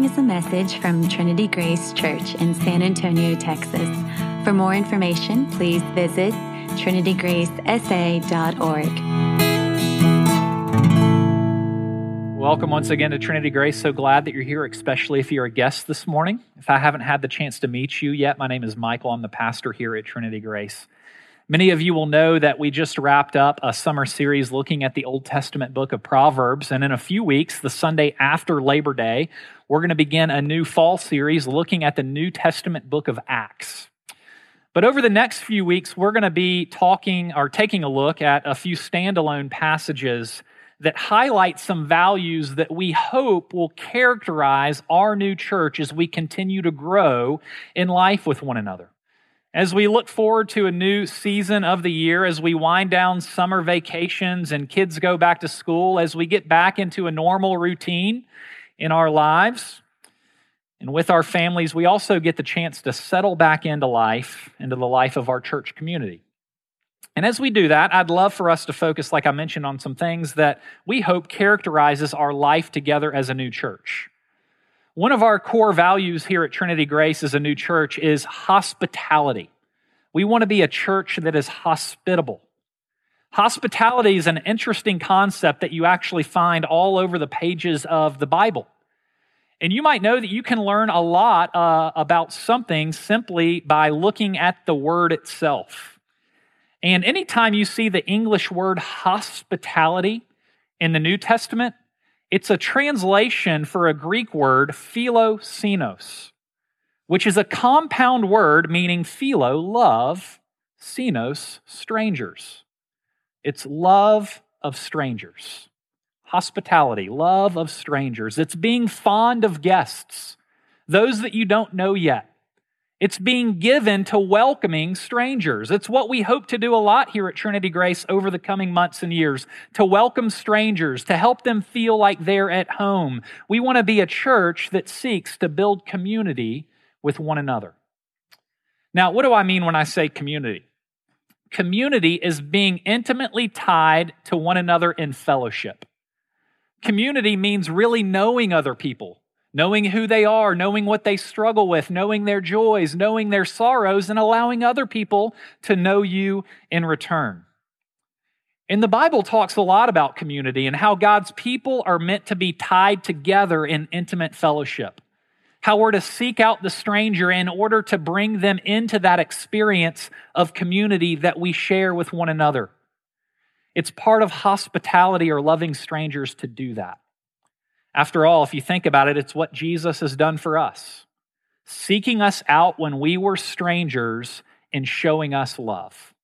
following is a message from Trinity Grace Church in San Antonio, Texas. For more information, please visit trinitygracesa.org. Welcome once again to Trinity Grace. So glad that you're here, especially if you're a guest this morning. If I haven't had the chance to meet you yet, my name is Michael. I'm the pastor here at Trinity Grace. Many of you will know that we just wrapped up a summer series looking at the Old Testament book of Proverbs. And in a few weeks, the Sunday after Labor Day, we're going to begin a new fall series looking at the New Testament book of Acts. But over the next few weeks, we're going to be talking or taking a look at a few standalone passages that highlight some values that we hope will characterize our new church as we continue to grow in life with one another. As we look forward to a new season of the year, as we wind down summer vacations and kids go back to school, as we get back into a normal routine in our lives and with our families, we also get the chance to settle back into life, into the life of our church community. And as we do that, I'd love for us to focus, like I mentioned, on some things that we hope characterizes our life together as a new church. One of our core values here at Trinity Grace as a new church is hospitality. We want to be a church that is hospitable. Hospitality is an interesting concept that you actually find all over the pages of the Bible. And you might know that you can learn a lot uh, about something simply by looking at the word itself. And anytime you see the English word hospitality in the New Testament, it's a translation for a Greek word, philoxenos, which is a compound word meaning philo, love, xenos, strangers. It's love of strangers. Hospitality, love of strangers. It's being fond of guests, those that you don't know yet. It's being given to welcoming strangers. It's what we hope to do a lot here at Trinity Grace over the coming months and years to welcome strangers, to help them feel like they're at home. We want to be a church that seeks to build community with one another. Now, what do I mean when I say community? Community is being intimately tied to one another in fellowship. Community means really knowing other people, knowing who they are, knowing what they struggle with, knowing their joys, knowing their sorrows, and allowing other people to know you in return. And the Bible talks a lot about community and how God's people are meant to be tied together in intimate fellowship. How we're to seek out the stranger in order to bring them into that experience of community that we share with one another. It's part of hospitality or loving strangers to do that. After all, if you think about it, it's what Jesus has done for us, seeking us out when we were strangers and showing us love.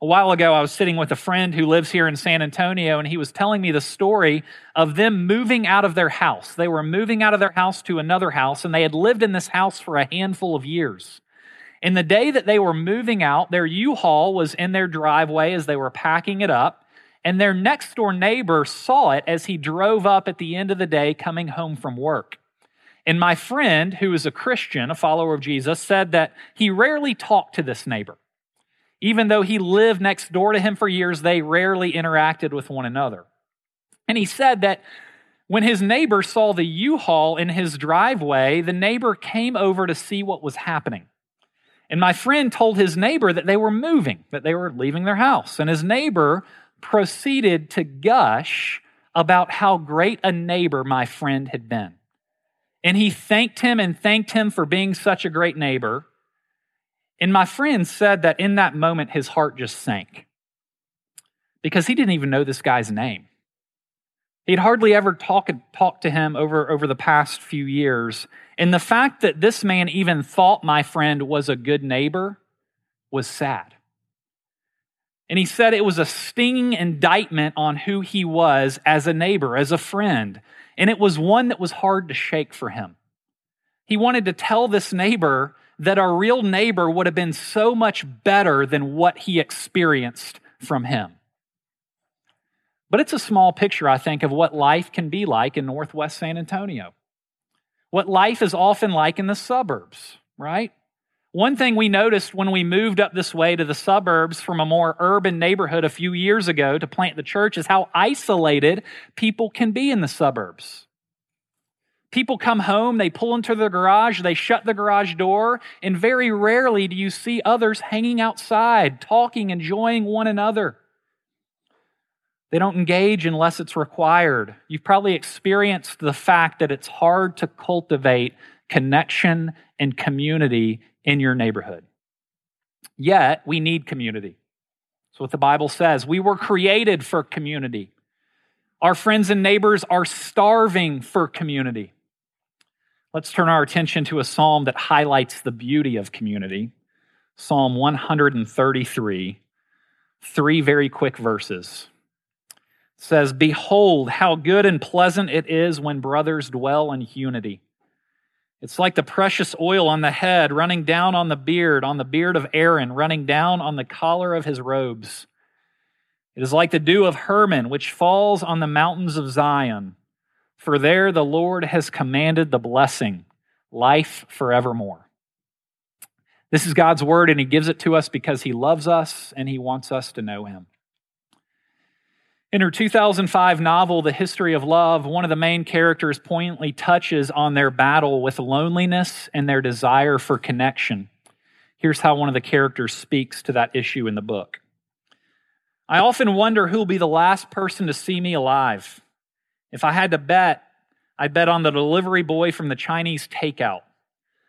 A while ago, I was sitting with a friend who lives here in San Antonio, and he was telling me the story of them moving out of their house. They were moving out of their house to another house, and they had lived in this house for a handful of years. In the day that they were moving out, their U Haul was in their driveway as they were packing it up. And their next door neighbor saw it as he drove up at the end of the day coming home from work. And my friend, who is a Christian, a follower of Jesus, said that he rarely talked to this neighbor. Even though he lived next door to him for years, they rarely interacted with one another. And he said that when his neighbor saw the U Haul in his driveway, the neighbor came over to see what was happening. And my friend told his neighbor that they were moving, that they were leaving their house. And his neighbor proceeded to gush about how great a neighbor my friend had been. And he thanked him and thanked him for being such a great neighbor. And my friend said that in that moment, his heart just sank because he didn't even know this guy's name. He'd hardly ever talked talk to him over, over the past few years. And the fact that this man even thought my friend was a good neighbor was sad. And he said it was a stinging indictment on who he was as a neighbor, as a friend. And it was one that was hard to shake for him. He wanted to tell this neighbor that our real neighbor would have been so much better than what he experienced from him. But it's a small picture, I think, of what life can be like in Northwest San Antonio. What life is often like in the suburbs, right? One thing we noticed when we moved up this way to the suburbs from a more urban neighborhood a few years ago to plant the church is how isolated people can be in the suburbs. People come home, they pull into the garage, they shut the garage door, and very rarely do you see others hanging outside, talking, enjoying one another. They don't engage unless it's required. You've probably experienced the fact that it's hard to cultivate connection and community in your neighborhood. Yet, we need community. That's what the Bible says. We were created for community. Our friends and neighbors are starving for community. Let's turn our attention to a psalm that highlights the beauty of community Psalm 133, three very quick verses. It says, Behold, how good and pleasant it is when brothers dwell in unity. It's like the precious oil on the head running down on the beard, on the beard of Aaron, running down on the collar of his robes. It is like the dew of Hermon, which falls on the mountains of Zion. For there the Lord has commanded the blessing, life forevermore. This is God's word, and He gives it to us because He loves us and He wants us to know Him. In her 2005 novel, The History of Love, one of the main characters poignantly touches on their battle with loneliness and their desire for connection. Here's how one of the characters speaks to that issue in the book. I often wonder who'll be the last person to see me alive. If I had to bet, I'd bet on the delivery boy from the Chinese takeout.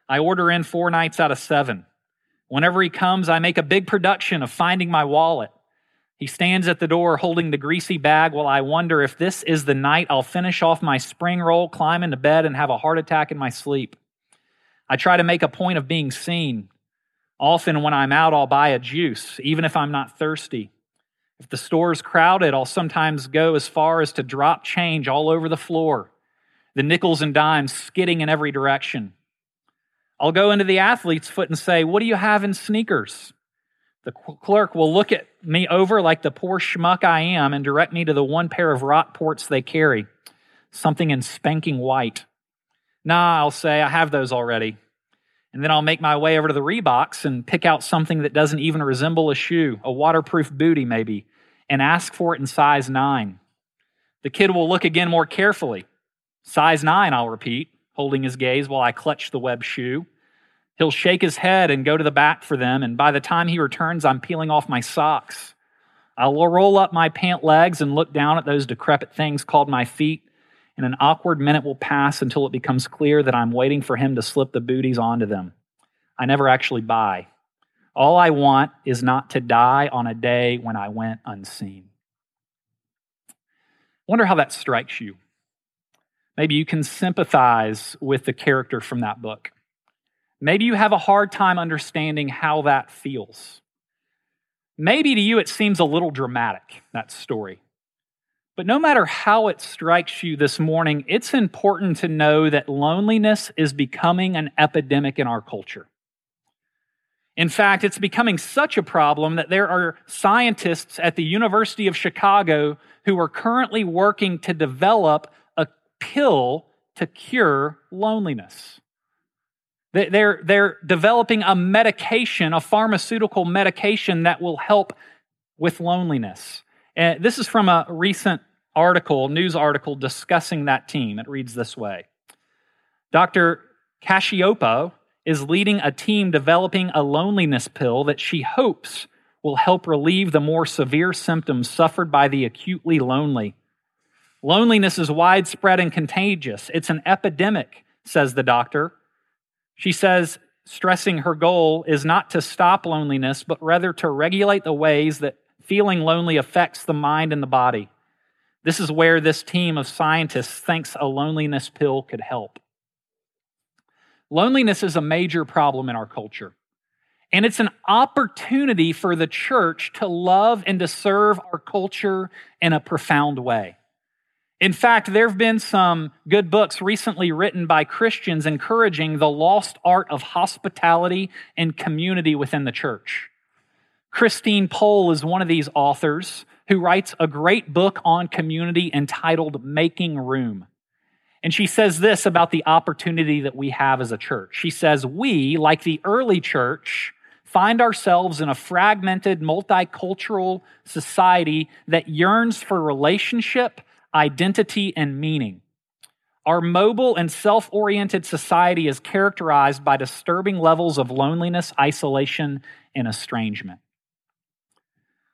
I order in four nights out of seven. Whenever he comes, I make a big production of finding my wallet. He stands at the door holding the greasy bag while I wonder if this is the night I'll finish off my spring roll, climb into bed, and have a heart attack in my sleep. I try to make a point of being seen. Often, when I'm out, I'll buy a juice, even if I'm not thirsty. If the store is crowded, I'll sometimes go as far as to drop change all over the floor, the nickels and dimes skidding in every direction. I'll go into the athlete's foot and say, What do you have in sneakers? The clerk will look at me over like the poor schmuck I am and direct me to the one pair of Rockports they carry, something in spanking white. Nah, I'll say, I have those already. And then I'll make my way over to the Reeboks and pick out something that doesn't even resemble a shoe, a waterproof booty maybe, and ask for it in size 9. The kid will look again more carefully. Size 9, I'll repeat, holding his gaze while I clutch the web shoe. He'll shake his head and go to the back for them, and by the time he returns, I'm peeling off my socks. I'll roll up my pant legs and look down at those decrepit things called my feet, and an awkward minute will pass until it becomes clear that I'm waiting for him to slip the booties onto them. I never actually buy. All I want is not to die on a day when I went unseen. I Wonder how that strikes you. Maybe you can sympathize with the character from that book. Maybe you have a hard time understanding how that feels. Maybe to you it seems a little dramatic, that story. But no matter how it strikes you this morning, it's important to know that loneliness is becoming an epidemic in our culture. In fact, it's becoming such a problem that there are scientists at the University of Chicago who are currently working to develop a pill to cure loneliness. They're, they're developing a medication, a pharmaceutical medication that will help with loneliness. And this is from a recent article, news article discussing that team. It reads this way Dr. Cacioppo is leading a team developing a loneliness pill that she hopes will help relieve the more severe symptoms suffered by the acutely lonely. Loneliness is widespread and contagious. It's an epidemic, says the doctor. She says, stressing her goal is not to stop loneliness, but rather to regulate the ways that feeling lonely affects the mind and the body. This is where this team of scientists thinks a loneliness pill could help. Loneliness is a major problem in our culture. And it's an opportunity for the church to love and to serve our culture in a profound way. In fact, there have been some good books recently written by Christians encouraging the lost art of hospitality and community within the church. Christine Pohl is one of these authors who writes a great book on community entitled Making Room. And she says this about the opportunity that we have as a church. She says, We, like the early church, find ourselves in a fragmented, multicultural society that yearns for relationship identity, and meaning. our mobile and self oriented society is characterized by disturbing levels of loneliness, isolation, and estrangement.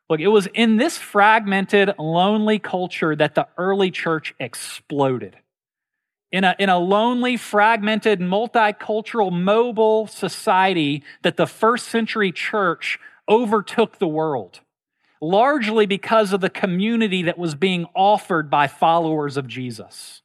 Look, it was in this fragmented, lonely culture that the early church exploded. In a, in a lonely, fragmented, multicultural, mobile society, that the first century church overtook the world, largely because of the community that was being offered by followers of Jesus.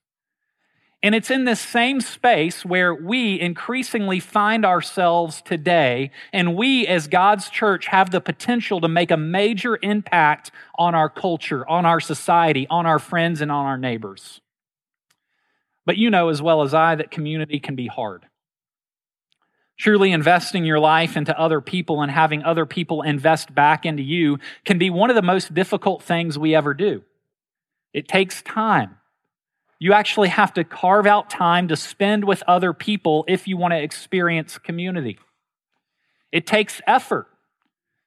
And it's in this same space where we increasingly find ourselves today, and we as God's church have the potential to make a major impact on our culture, on our society, on our friends, and on our neighbors. But you know as well as I that community can be hard. Truly investing your life into other people and having other people invest back into you can be one of the most difficult things we ever do. It takes time. You actually have to carve out time to spend with other people if you want to experience community. It takes effort.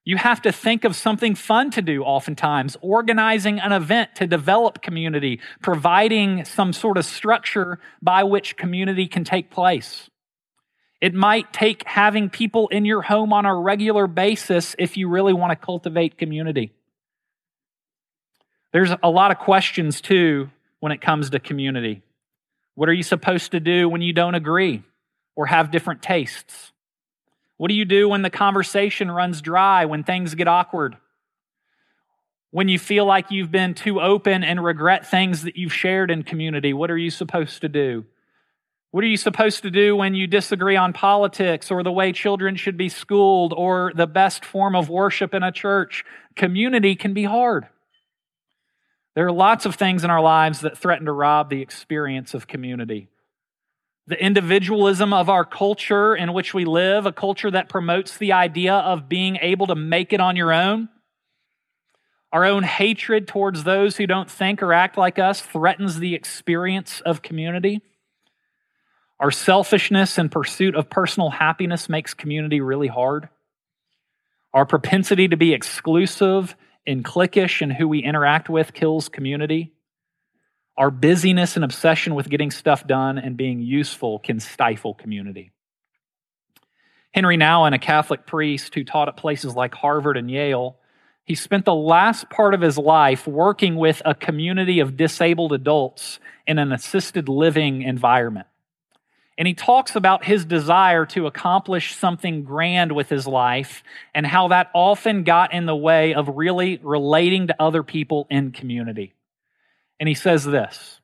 You have to think of something fun to do oftentimes, organizing an event to develop community, providing some sort of structure by which community can take place. It might take having people in your home on a regular basis if you really want to cultivate community. There's a lot of questions, too, when it comes to community? What are you supposed to do when you don't agree or have different tastes? What do you do when the conversation runs dry, when things get awkward? When you feel like you've been too open and regret things that you've shared in community, what are you supposed to do? What are you supposed to do when you disagree on politics or the way children should be schooled or the best form of worship in a church? Community can be hard. There are lots of things in our lives that threaten to rob the experience of community. The individualism of our culture in which we live, a culture that promotes the idea of being able to make it on your own. Our own hatred towards those who don't think or act like us threatens the experience of community. Our selfishness and pursuit of personal happiness makes community really hard. Our propensity to be exclusive and cliquish in who we interact with kills community. Our busyness and obsession with getting stuff done and being useful can stifle community. Henri Nouwen, a Catholic priest who taught at places like Harvard and Yale, he spent the last part of his life working with a community of disabled adults in an assisted living environment. And he talks about his desire to accomplish something grand with his life and how that often got in the way of really relating to other people in community. And he says this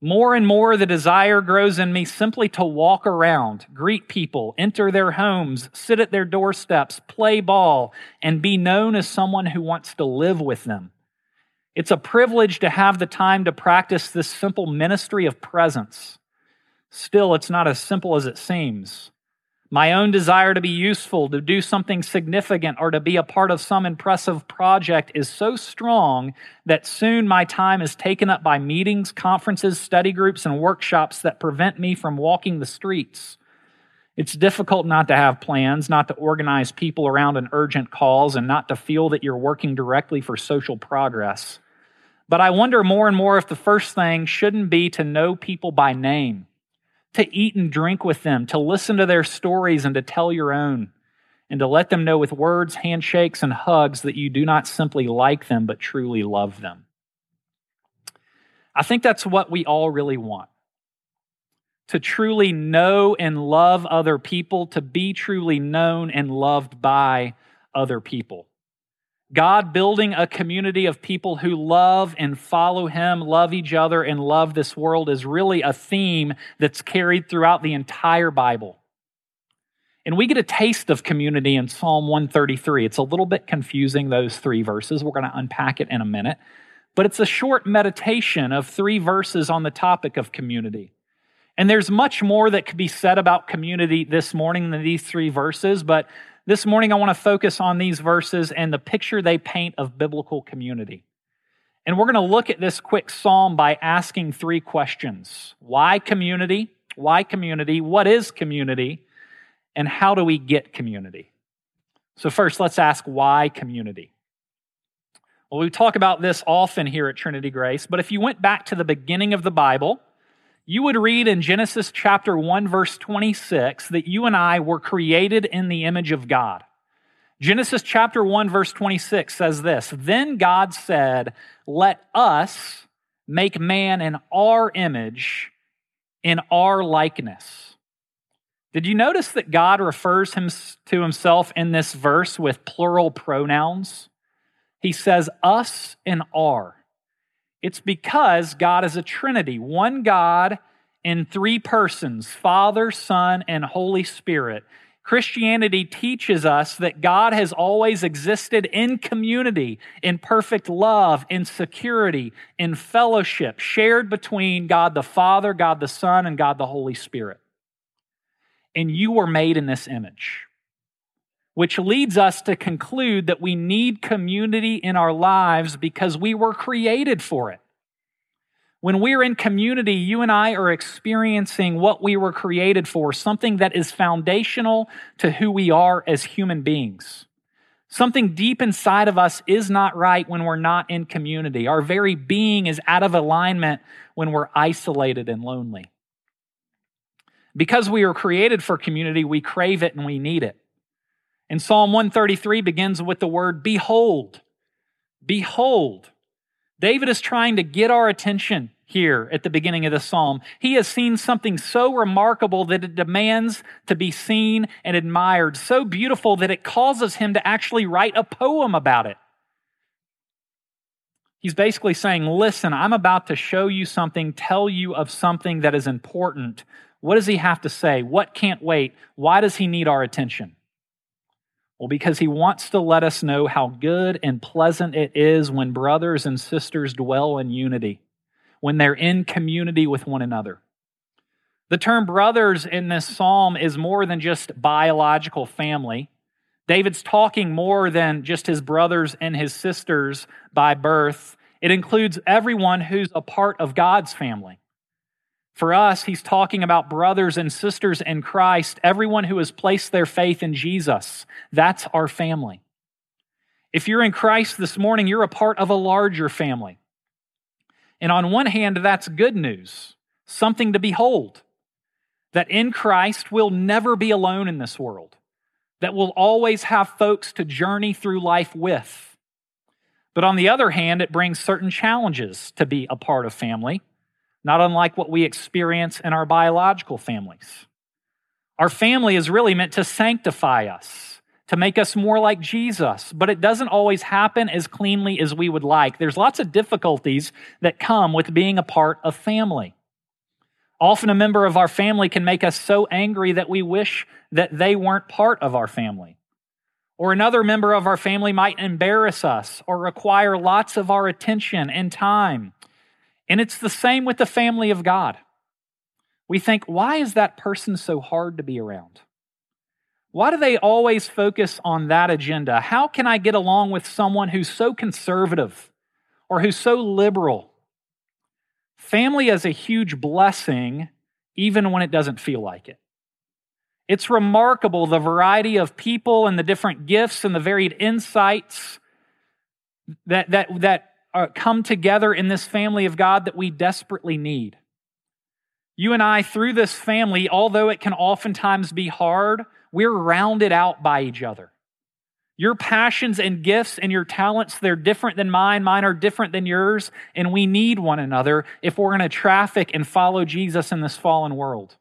More and more, the desire grows in me simply to walk around, greet people, enter their homes, sit at their doorsteps, play ball, and be known as someone who wants to live with them. It's a privilege to have the time to practice this simple ministry of presence Still, it's not as simple as it seems. My own desire to be useful, to do something significant, or to be a part of some impressive project is so strong that soon my time is taken up by meetings, conferences, study groups, and workshops that prevent me from walking the streets. It's difficult not to have plans, not to organize people around an urgent cause, and not to feel that you're working directly for social progress. But I wonder more and more if the first thing shouldn't be to know people by name to eat and drink with them, to listen to their stories and to tell your own, and to let them know with words, handshakes, and hugs that you do not simply like them, but truly love them. I think that's what we all really want to truly know and love other people, to be truly known and loved by other people. God building a community of people who love and follow Him, love each other, and love this world is really a theme that's carried throughout the entire Bible. And we get a taste of community in Psalm 133. It's a little bit confusing, those three verses. We're going to unpack it in a minute. But it's a short meditation of three verses on the topic of community. And there's much more that could be said about community this morning than these three verses, but this morning, I want to focus on these verses and the picture they paint of biblical community. And we're going to look at this quick psalm by asking three questions Why community? Why community? What is community? And how do we get community? So, first, let's ask why community? Well, we talk about this often here at Trinity Grace, but if you went back to the beginning of the Bible, you would read in Genesis chapter 1, verse 26, that you and I were created in the image of God. Genesis chapter 1, verse 26 says this Then God said, Let us make man in our image, in our likeness. Did you notice that God refers him to himself in this verse with plural pronouns? He says us and our. It's because God is a Trinity, one God in three persons Father, Son, and Holy Spirit. Christianity teaches us that God has always existed in community, in perfect love, in security, in fellowship, shared between God the Father, God the Son, and God the Holy Spirit. And you were made in this image, which leads us to conclude that we need community in our lives because we were created for it. When we're in community, you and I are experiencing what we were created for, something that is foundational to who we are as human beings. Something deep inside of us is not right when we're not in community. Our very being is out of alignment when we're isolated and lonely. Because we are created for community, we crave it and we need it. And Psalm 133 begins with the word behold. Behold. David is trying to get our attention here at the beginning of the psalm. He has seen something so remarkable that it demands to be seen and admired, so beautiful that it causes him to actually write a poem about it. He's basically saying, Listen, I'm about to show you something, tell you of something that is important. What does he have to say? What can't wait? Why does he need our attention? Well, because he wants to let us know how good and pleasant it is when brothers and sisters dwell in unity, when they're in community with one another. The term brothers in this psalm is more than just biological family. David's talking more than just his brothers and his sisters by birth. It includes everyone who's a part of God's family. For us, he's talking about brothers and sisters in Christ, everyone who has placed their faith in Jesus. That's our family. If you're in Christ this morning, you're a part of a larger family. And on one hand, that's good news, something to behold. That in Christ, we'll never be alone in this world, that we'll always have folks to journey through life with. But on the other hand, it brings certain challenges to be a part of family not unlike what we experience in our biological families. Our family is really meant to sanctify us, to make us more like Jesus, but it doesn't always happen as cleanly as we would like. There's lots of difficulties that come with being a part of family. Often, a member of our family can make us so angry that we wish that they weren't part of our family. Or another member of our family might embarrass us or require lots of our attention and time. And it's the same with the family of God. We think, why is that person so hard to be around? Why do they always focus on that agenda? How can I get along with someone who's so conservative or who's so liberal? Family is a huge blessing, even when it doesn't feel like it. It's remarkable the variety of people and the different gifts and the varied insights that, that, that Uh, come together in this family of God that we desperately need. You and I, through this family, although it can oftentimes be hard, we're rounded out by each other. Your passions and gifts and your talents, they're different than mine. Mine are different than yours. And we need one another if we're going to traffic and follow Jesus in this fallen world.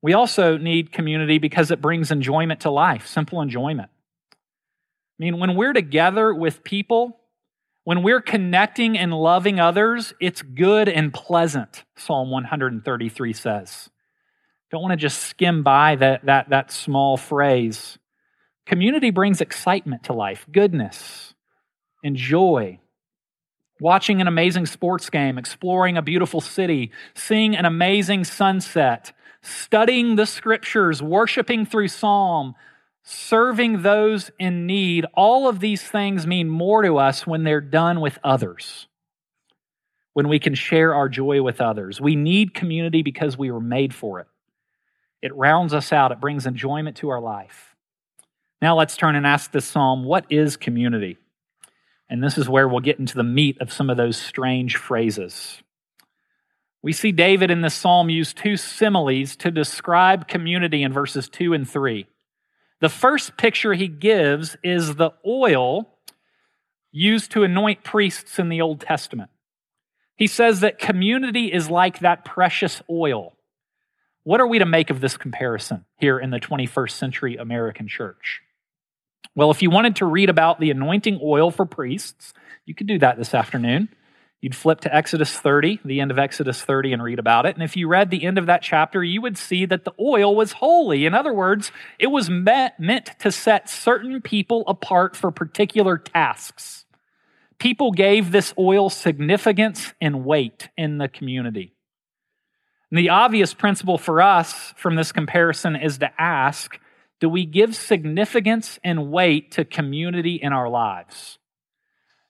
We also need community because it brings enjoyment to life, simple enjoyment. I mean, when we're together with people, when we're connecting and loving others, it's good and pleasant, Psalm 133 says. Don't want to just skim by that, that, that small phrase. Community brings excitement to life, goodness, and joy. Watching an amazing sports game, exploring a beautiful city, seeing an amazing sunset, studying the scriptures, worshiping through psalm, serving those in need, all of these things mean more to us when they're done with others, when we can share our joy with others. We need community because we were made for it. It rounds us out, it brings enjoyment to our life. Now let's turn and ask this psalm what is community? And this is where we'll get into the meat of some of those strange phrases. We see David in this psalm use two similes to describe community in verses 2 and 3. The first picture he gives is the oil used to anoint priests in the Old Testament. He says that community is like that precious oil. What are we to make of this comparison here in the 21st century American church? Well, if you wanted to read about the anointing oil for priests, you could do that this afternoon. You'd flip to Exodus 30, the end of Exodus 30, and read about it. And if you read the end of that chapter, you would see that the oil was holy. In other words, it was met, meant to set certain people apart for particular tasks. People gave this oil significance and weight in the community. And the obvious principle for us from this comparison is to ask do we give significance and weight to community in our lives?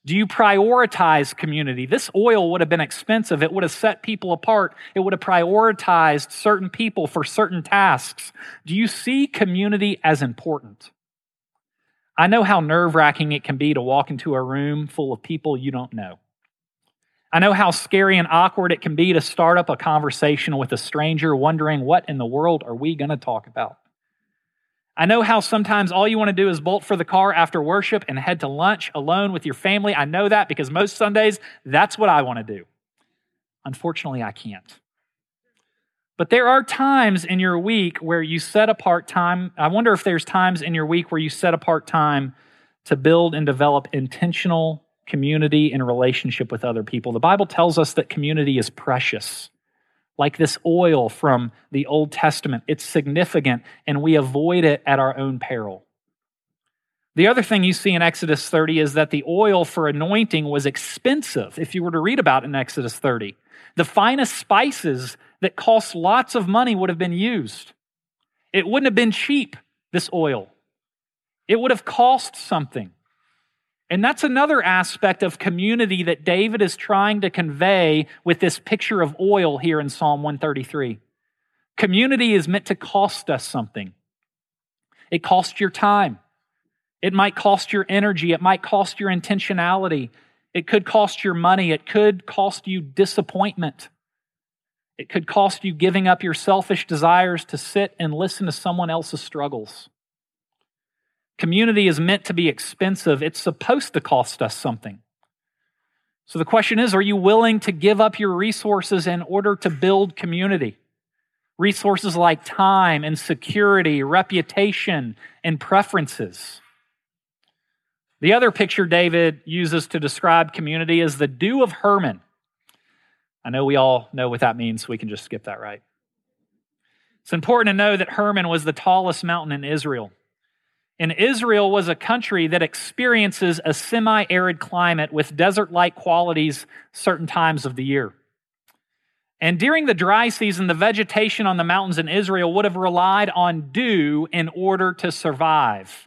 Do you prioritize community? This oil would have been expensive. It would have set people apart. It would have prioritized certain people for certain tasks. Do you see community as important? I know how nerve wracking it can be to walk into a room full of people you don't know. I know how scary and awkward it can be to start up a conversation with a stranger wondering what in the world are we going to talk about. I know how sometimes all you want to do is bolt for the car after worship and head to lunch alone with your family. I know that because most Sundays, that's what I want to do. Unfortunately, I can't. But there are times in your week where you set apart time. I wonder if there's times in your week where you set apart time to build and develop intentional community and relationship with other people. The Bible tells us that community is precious like this oil from the Old Testament. It's significant, and we avoid it at our own peril. The other thing you see in Exodus 30 is that the oil for anointing was expensive, if you were to read about in Exodus 30. The finest spices that cost lots of money would have been used. It wouldn't have been cheap, this oil. It would have cost something. And that's another aspect of community that David is trying to convey with this picture of oil here in Psalm 133. Community is meant to cost us something. It costs your time. It might cost your energy. It might cost your intentionality. It could cost your money. It could cost you disappointment. It could cost you giving up your selfish desires to sit and listen to someone else's struggles. Community is meant to be expensive, it's supposed to cost us something. So the question is are you willing to give up your resources in order to build community? Resources like time and security, reputation, and preferences. The other picture David uses to describe community is the dew of Hermon. I know we all know what that means, so we can just skip that right. It's important to know that Hermon was the tallest mountain in Israel. And Israel was a country that experiences a semi arid climate with desert like qualities certain times of the year. And during the dry season, the vegetation on the mountains in Israel would have relied on dew in order to survive.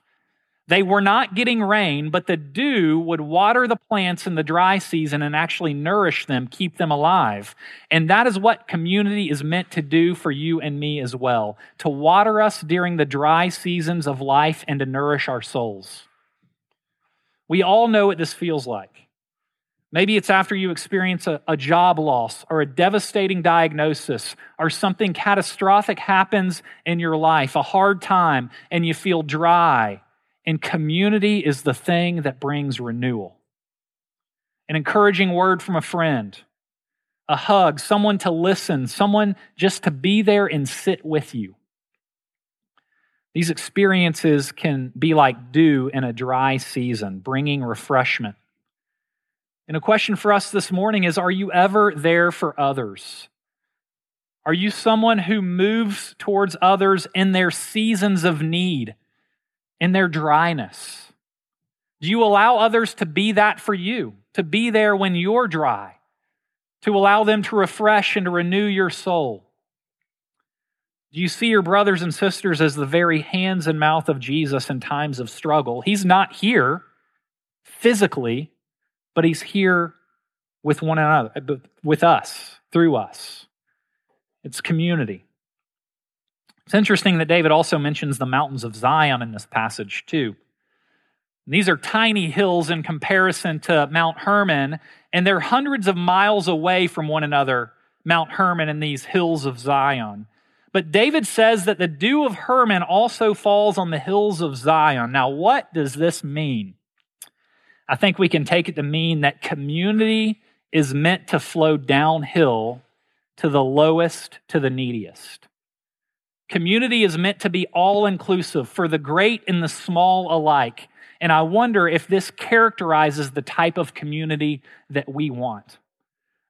They were not getting rain, but the dew would water the plants in the dry season and actually nourish them, keep them alive. And that is what community is meant to do for you and me as well to water us during the dry seasons of life and to nourish our souls. We all know what this feels like. Maybe it's after you experience a, a, job loss or a devastating diagnosis or something catastrophic happens in your life, a hard time, and you feel dry and community is the thing that brings renewal. An encouraging word from a friend, a hug, someone to listen, someone just to be there and sit with you. These experiences can be like dew in a dry season, bringing refreshment. And a question for us this morning is Are you ever there for others? Are you someone who moves towards others in their seasons of need? In their dryness? Do you allow others to be that for you, to be there when you're dry, to allow them to refresh and to renew your soul? Do you see your brothers and sisters as the very hands and mouth of Jesus in times of struggle? He's not here physically, but he's here with one another, with us, through us. It's community. It's interesting that David also mentions the mountains of Zion in this passage, too. These are tiny hills in comparison to Mount Hermon, and they're hundreds of miles away from one another, Mount Hermon and these hills of Zion. But David says that the dew of Hermon also falls on the hills of Zion. Now, what does this mean? I think we can take it to mean that community is meant to flow downhill to the lowest, to the neediest. Community is meant to be all inclusive for the great and the small alike. And I wonder if this characterizes the type of community that we want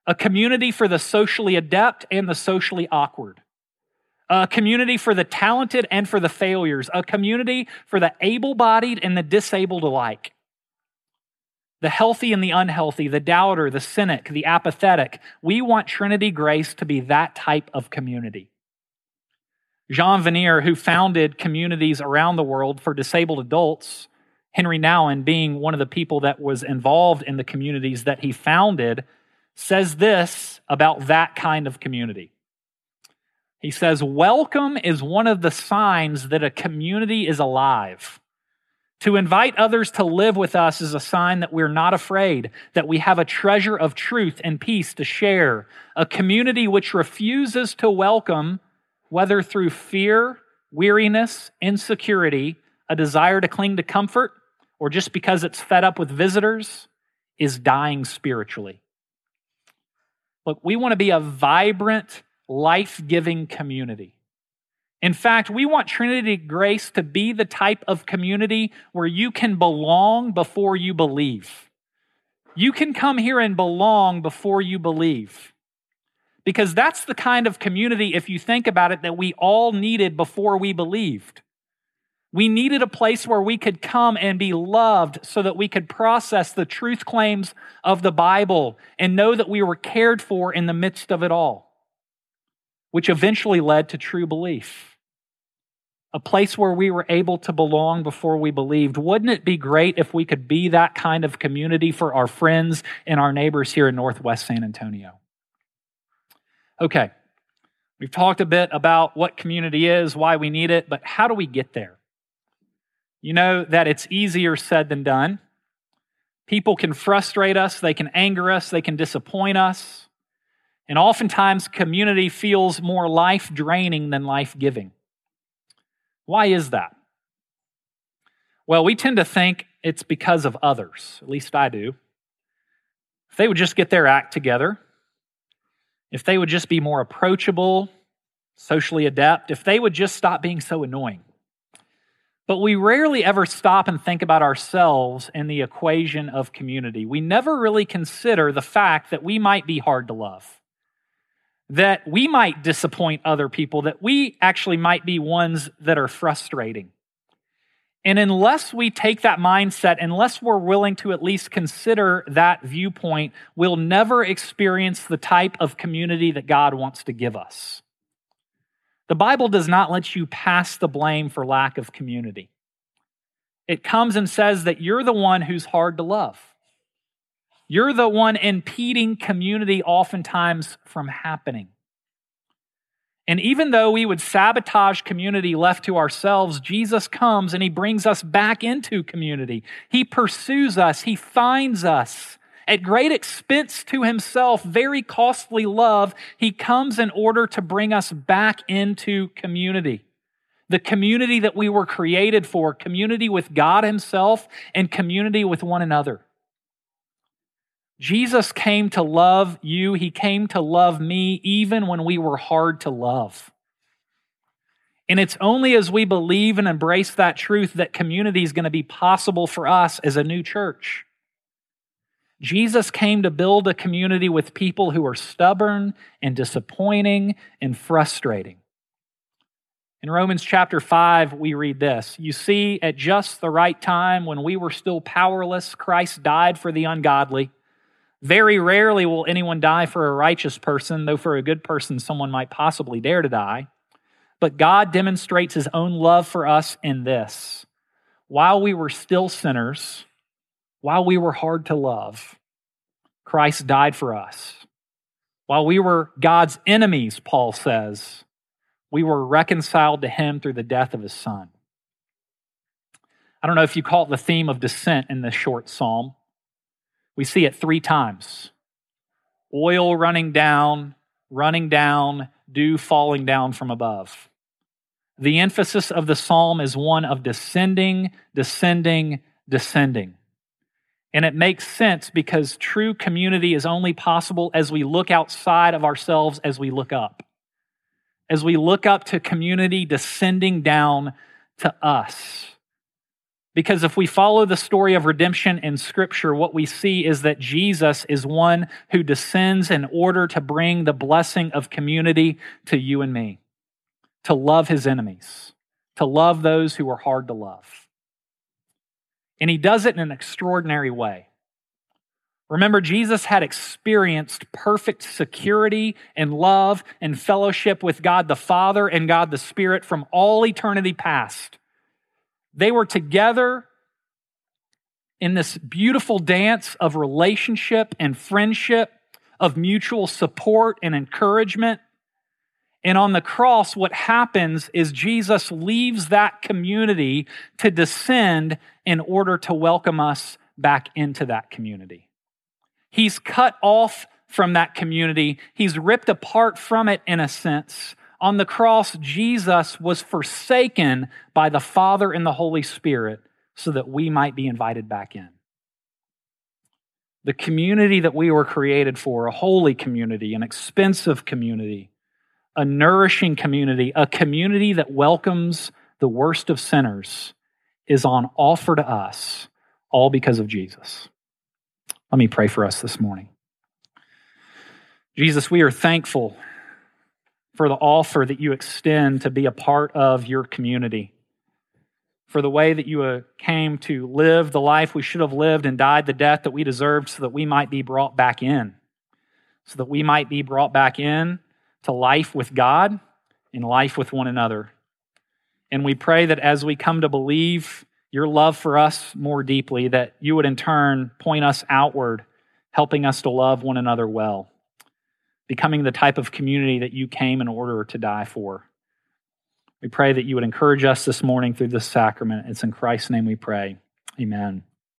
a community for the socially adept and the socially awkward, a community for the talented and for the failures, a community for the able bodied and the disabled alike the healthy and the unhealthy, the doubter, the cynic, the apathetic. We want Trinity Grace to be that type of community. Jean Vanier, who founded communities around the world for disabled adults, Henri Nouwen being one of the people that was involved in the communities that he founded, says this about that kind of community. He says, Welcome is one of the signs that a community is alive. To invite others to live with us is a sign that we're not afraid, that we have a treasure of truth and peace to share. A community which refuses to welcome, whether through fear, weariness, insecurity, a desire to cling to comfort, or just because it's fed up with visitors, is dying spiritually. Look, we want to be a vibrant, life giving community. In fact, we want Trinity Grace to be the type of community where you can belong before you believe. You can come here and belong before you believe. Because that's the kind of community, if you think about it, that we all needed before we believed. We needed a place where we could come and be loved so that we could process the truth claims of the Bible and know that we were cared for in the midst of it all which eventually led to true belief. A place where we were able to belong before we believed. Wouldn't it be great if we could be that kind of community for our friends and our neighbors here in Northwest San Antonio? Okay, we've talked a bit about what community is, why we need it, but how do we get there? You know that it's easier said than done. People can frustrate us, they can anger us, they can disappoint us. And oftentimes, community feels more life draining than life giving. Why is that? Well, we tend to think it's because of others, at least I do. If they would just get their act together, if they would just be more approachable, socially adept, if they would just stop being so annoying. But we rarely ever stop and think about ourselves in the equation of community. We never really consider the fact that we might be hard to love that we might disappoint other people, that we actually might be ones that are frustrating. And unless we take that mindset, unless we're willing to at least consider that viewpoint, we'll never experience the type of community that God wants to give us. The Bible does not let you pass the blame for lack of community. It comes and says that you're the one who's hard to love. You're the one impeding community oftentimes from happening. And even though we would sabotage community left to ourselves, Jesus comes and he brings us back into community. He pursues us, he finds us. At great expense to himself, very costly love, he comes in order to bring us back into community. The community that we were created for, community with God himself and community with one another. Jesus came to love you. He came to love me even when we were hard to love. And it's only as we believe and embrace that truth that community is going to be possible for us as a new church. Jesus came to build a community with people who are stubborn and disappointing and frustrating. In Romans chapter 5, we read this You see, at just the right time, when we were still powerless, Christ died for the ungodly. Very rarely will anyone die for a righteous person, though for a good person, someone might possibly dare to die. But God demonstrates his own love for us in this. While we were still sinners, while we were hard to love, Christ died for us. While we were God's enemies, Paul says, we were reconciled to him through the death of his son. I don't know if you call it the theme of descent in this short psalm. We see it three times oil running down, running down, dew falling down from above. The emphasis of the psalm is one of descending, descending, descending. And it makes sense because true community is only possible as we look outside of ourselves as we look up. As we look up to community descending down to us. Because if we follow the story of redemption in Scripture, what we see is that Jesus is one who descends in order to bring the blessing of community to you and me, to love his enemies, to love those who are hard to love. And he does it in an extraordinary way. Remember, Jesus had experienced perfect security and love and fellowship with God the Father and God the Spirit from all eternity past. They were together in this beautiful dance of relationship and friendship, of mutual support and encouragement. And on the cross, what happens is Jesus leaves that community to descend in order to welcome us back into that community. He's cut off from that community, he's ripped apart from it in a sense on the cross, Jesus was forsaken by the Father and the Holy Spirit so that we might be invited back in. The community that we were created for, a holy community, an expensive community, a nourishing community, a community that welcomes the worst of sinners, is on offer to us, all because of Jesus. Let me pray for us this morning. Jesus, we are thankful for the offer that you extend to be a part of your community, for the way that you uh, came to live the life we should have lived and died the death that we deserved so that we might be brought back in, so that we might be brought back in to life with God and life with one another. And we pray that as we come to believe your love for us more deeply, that you would in turn point us outward, helping us to love one another well becoming the type of community that you came in order to die for. We pray that you would encourage us this morning through this sacrament. It's in Christ's name we pray. Amen.